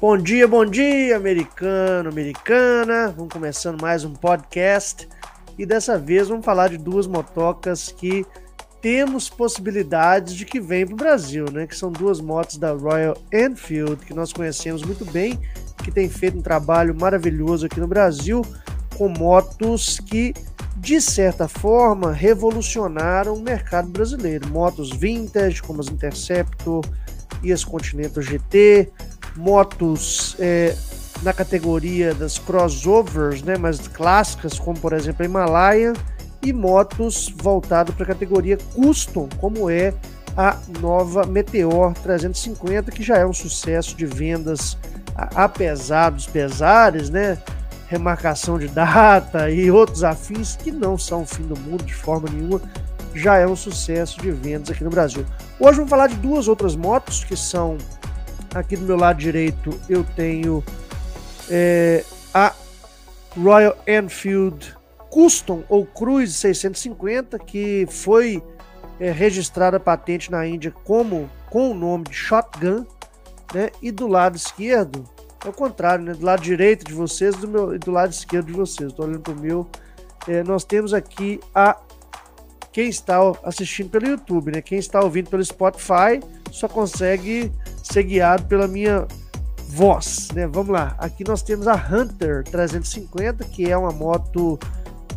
Bom dia, bom dia, americano, americana. Vamos começando mais um podcast e dessa vez vamos falar de duas motocas que temos possibilidades de que venham para o Brasil, né? Que são duas motos da Royal Enfield que nós conhecemos muito bem, que tem feito um trabalho maravilhoso aqui no Brasil com motos que de certa forma revolucionaram o mercado brasileiro. Motos vintage como as Interceptor e as Continental GT, motos é, na categoria das crossovers, né, mais clássicas, como por exemplo a Himalaia, e motos voltadas para a categoria custom, como é a nova Meteor 350, que já é um sucesso de vendas apesar dos pesares, né? Remarcação de data e outros afins que não são o fim do mundo de forma nenhuma, já é um sucesso de vendas aqui no Brasil. Hoje vamos falar de duas outras motos que são Aqui do meu lado direito eu tenho é, a Royal Enfield Custom ou Cruise 650, que foi é, registrada patente na Índia como com o nome de Shotgun, né? E do lado esquerdo é o contrário, né? Do lado direito de vocês do meu, e do lado esquerdo de vocês. Estou olhando para o meu. É, nós temos aqui a quem está assistindo pelo YouTube, né? Quem está ouvindo pelo Spotify só consegue ser guiado pela minha voz, né? Vamos lá. Aqui nós temos a Hunter 350, que é uma moto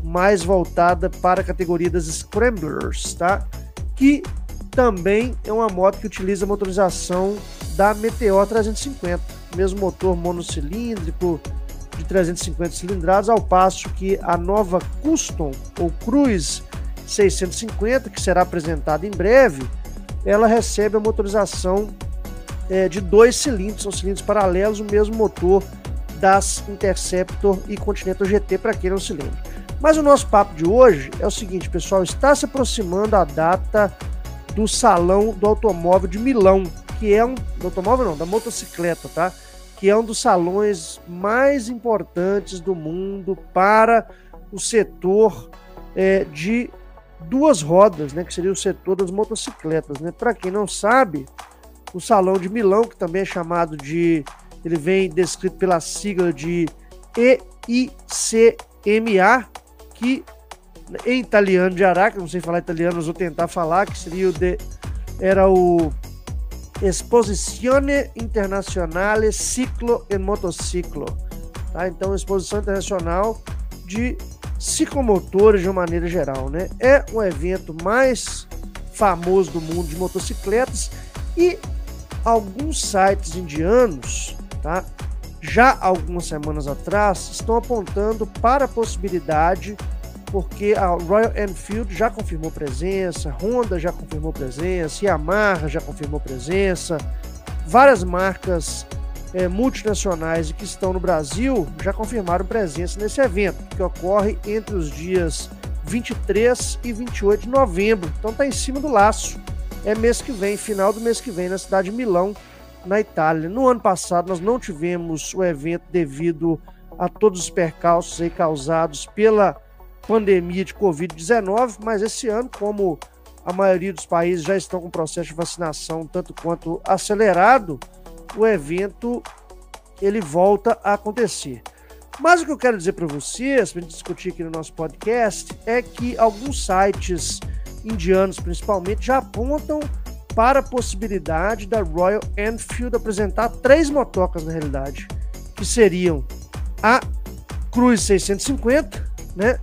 mais voltada para a categoria das Scramblers, tá? Que também é uma moto que utiliza a motorização da Meteor 350, mesmo motor monocilíndrico de 350 cilindradas, ao passo que a nova Custom ou Cruise 650, que será apresentada em breve, ela recebe a motorização é, de dois cilindros, são cilindros paralelos, o mesmo motor das Interceptor e Continental GT, para quem não se lembra. Mas o nosso papo de hoje é o seguinte, pessoal, está se aproximando a data do Salão do Automóvel de Milão, que é um do automóvel não, da motocicleta, tá? Que é um dos salões mais importantes do mundo para o setor é, de duas rodas, né, que seria o setor das motocicletas, né? Para quem não sabe, o Salão de Milão, que também é chamado de, ele vem descrito pela sigla de EICMA, que em italiano de Araca, não sei falar italiano, mas vou tentar falar, que seria o de, era o Exposizione Internazionale Ciclo e Motociclo, tá? Então, exposição internacional de ciclomotores de uma maneira geral, né? É o evento mais famoso do mundo de motocicletas e alguns sites indianos, tá? Já algumas semanas atrás estão apontando para a possibilidade porque a Royal Enfield já confirmou presença, Honda já confirmou presença, Yamaha já confirmou presença, várias marcas é, multinacionais que estão no Brasil já confirmaram presença nesse evento, que ocorre entre os dias 23 e 28 de novembro. Então está em cima do laço. É mês que vem, final do mês que vem, na cidade de Milão, na Itália. No ano passado nós não tivemos o evento devido a todos os percalços causados pela pandemia de Covid-19, mas esse ano, como a maioria dos países já estão com processo de vacinação tanto quanto acelerado, o evento ele volta a acontecer. Mas o que eu quero dizer para vocês, para discutir aqui no nosso podcast, é que alguns sites indianos, principalmente, já apontam para a possibilidade da Royal Enfield apresentar três motocas na realidade, que seriam a Cruise 650, né?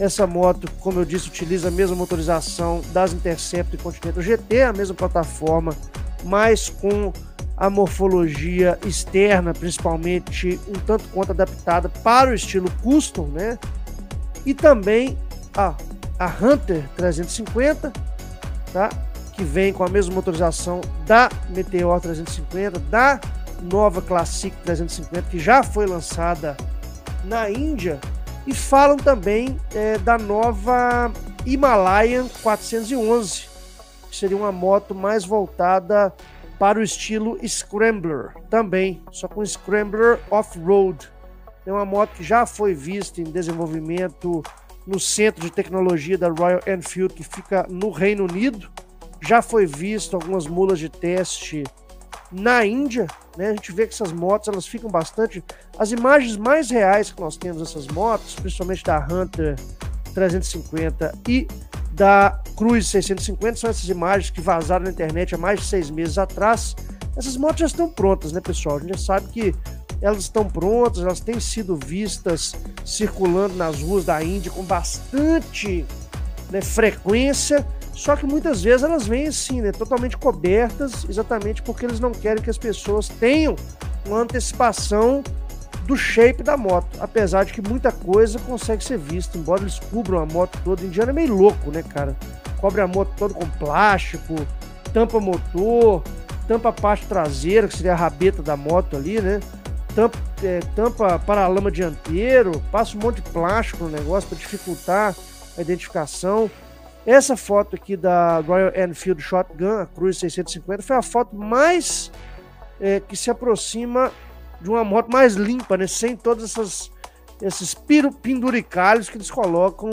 Essa moto, como eu disse, utiliza a mesma motorização das Interceptor e Continental GT, a mesma plataforma, mas com a morfologia externa, principalmente um tanto quanto adaptada para o estilo custom, né? E também a, a Hunter 350, tá? Que vem com a mesma motorização da Meteor 350, da nova Classic 350, que já foi lançada na Índia, e falam também é, da nova Himalayan 411, que seria uma moto mais voltada para o estilo Scrambler também, só com Scrambler Off-Road. É uma moto que já foi vista em desenvolvimento no Centro de Tecnologia da Royal Enfield, que fica no Reino Unido. Já foi visto algumas mulas de teste na Índia, né? A gente vê que essas motos elas ficam bastante. As imagens mais reais que nós temos dessas motos, principalmente da Hunter 350 e da Cruise 650, são essas imagens que vazaram na internet há mais de seis meses atrás. Essas motos já estão prontas, né, pessoal? A gente já sabe que elas estão prontas, elas têm sido vistas circulando nas ruas da Índia com bastante né, frequência só que muitas vezes elas vêm assim, né, totalmente cobertas, exatamente porque eles não querem que as pessoas tenham uma antecipação do shape da moto, apesar de que muita coisa consegue ser vista, embora eles cubram a moto toda. Indiana é meio louco, né, cara? Cobre a moto toda com plástico, tampa motor, tampa a parte traseira, que seria a rabeta da moto ali, né? Tampa, é, tampa paralama dianteiro, passa um monte de plástico no negócio para dificultar a identificação. Essa foto aqui da Royal Enfield Shotgun, a Cruise 650, foi a foto mais é, que se aproxima de uma moto mais limpa, né? Sem todos essas, esses penduricalhos que eles colocam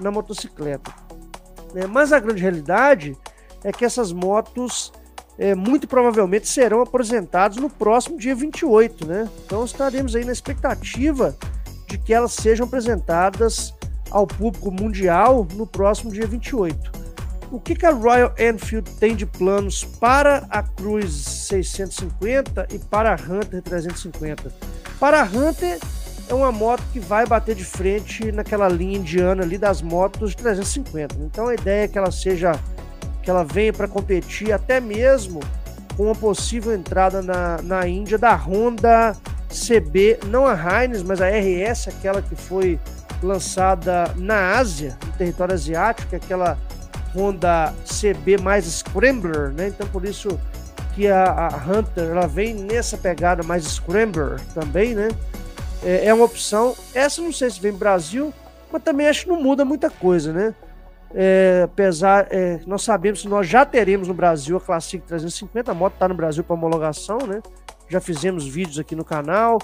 na motocicleta. É, mas a grande realidade é que essas motos é, muito provavelmente serão apresentadas no próximo dia 28, né? Então estaremos aí na expectativa de que elas sejam apresentadas ao público mundial no próximo dia 28. O que, que a Royal Enfield tem de planos para a Cruise 650 e para a Hunter 350? Para a Hunter é uma moto que vai bater de frente naquela linha indiana ali das motos de 350. Então a ideia é que ela seja que ela venha para competir até mesmo com uma possível entrada na, na Índia da Honda CB, não a Heinz, mas a RS, aquela que foi lançada na Ásia, no território asiático, é aquela Honda CB mais Scrambler, né? Então por isso que a, a, Hunter ela vem nessa pegada mais Scrambler também, né? É, é, uma opção. Essa não sei se vem Brasil, mas também acho que não muda muita coisa, né? É, apesar, é, nós sabemos que nós já teremos no Brasil a Classic 350, a moto está no Brasil para homologação, né? Já fizemos vídeos aqui no canal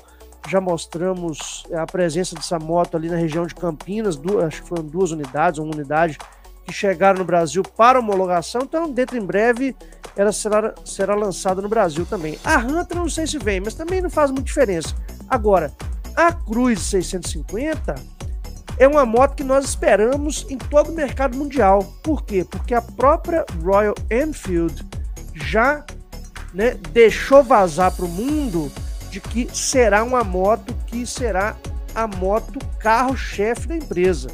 já mostramos a presença dessa moto ali na região de Campinas, duas, acho que foram duas unidades, uma unidade que chegaram no Brasil para homologação, então dentro em breve ela será, será lançada no Brasil também. A Hunter não sei se vem, mas também não faz muita diferença. Agora, a Cruise 650 é uma moto que nós esperamos em todo o mercado mundial. Por quê? Porque a própria Royal Enfield já né, deixou vazar para o mundo de que será uma moto que será a moto carro-chefe da empresa.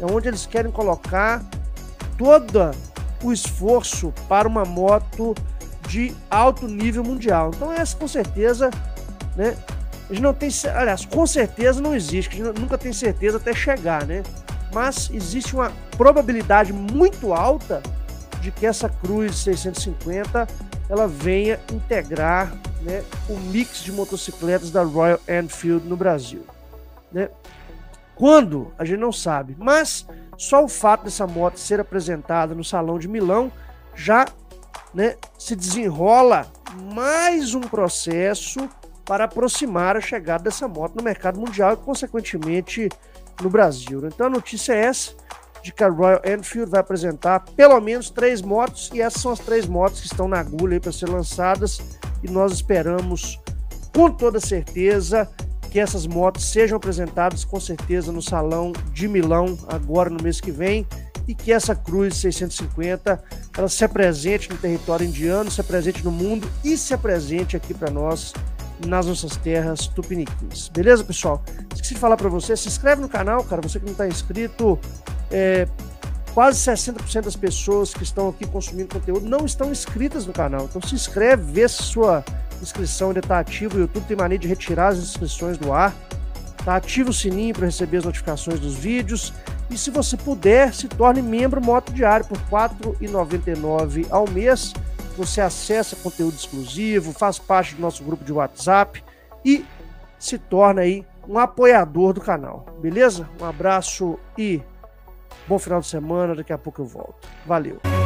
É onde eles querem colocar todo o esforço para uma moto de alto nível mundial. Então essa com certeza, né? A gente não tem, aliás, com certeza não existe, a gente nunca tem certeza até chegar, né? Mas existe uma probabilidade muito alta de que essa Cruze 650 ela venha integrar né, o mix de motocicletas da Royal Enfield no Brasil. Né? Quando? A gente não sabe, mas só o fato dessa moto ser apresentada no Salão de Milão já né, se desenrola mais um processo para aproximar a chegada dessa moto no mercado mundial e, consequentemente, no Brasil. Então a notícia é essa de que a Royal Enfield vai apresentar pelo menos três motos e essas são as três motos que estão na agulha para ser lançadas e nós esperamos com toda certeza que essas motos sejam apresentadas com certeza no Salão de Milão agora no mês que vem e que essa Cruz 650 ela se apresente no território indiano, se apresente no mundo e se apresente aqui para nós nas nossas terras tupiniquins. Beleza, pessoal? Esqueci de falar para você, se inscreve no canal, cara, você que não está inscrito, é, quase 60% das pessoas que estão aqui consumindo conteúdo não estão inscritas no canal. Então se inscreve, vê se sua inscrição ainda está ativa. O YouTube tem mania de retirar as inscrições do ar. Tá? Ativa o sininho para receber as notificações dos vídeos. E se você puder, se torne membro Moto Diário por R$ 4,99 ao mês. Você acessa conteúdo exclusivo, faz parte do nosso grupo de WhatsApp e se torna aí um apoiador do canal. Beleza? Um abraço e Bom final de semana, daqui a pouco eu volto. Valeu!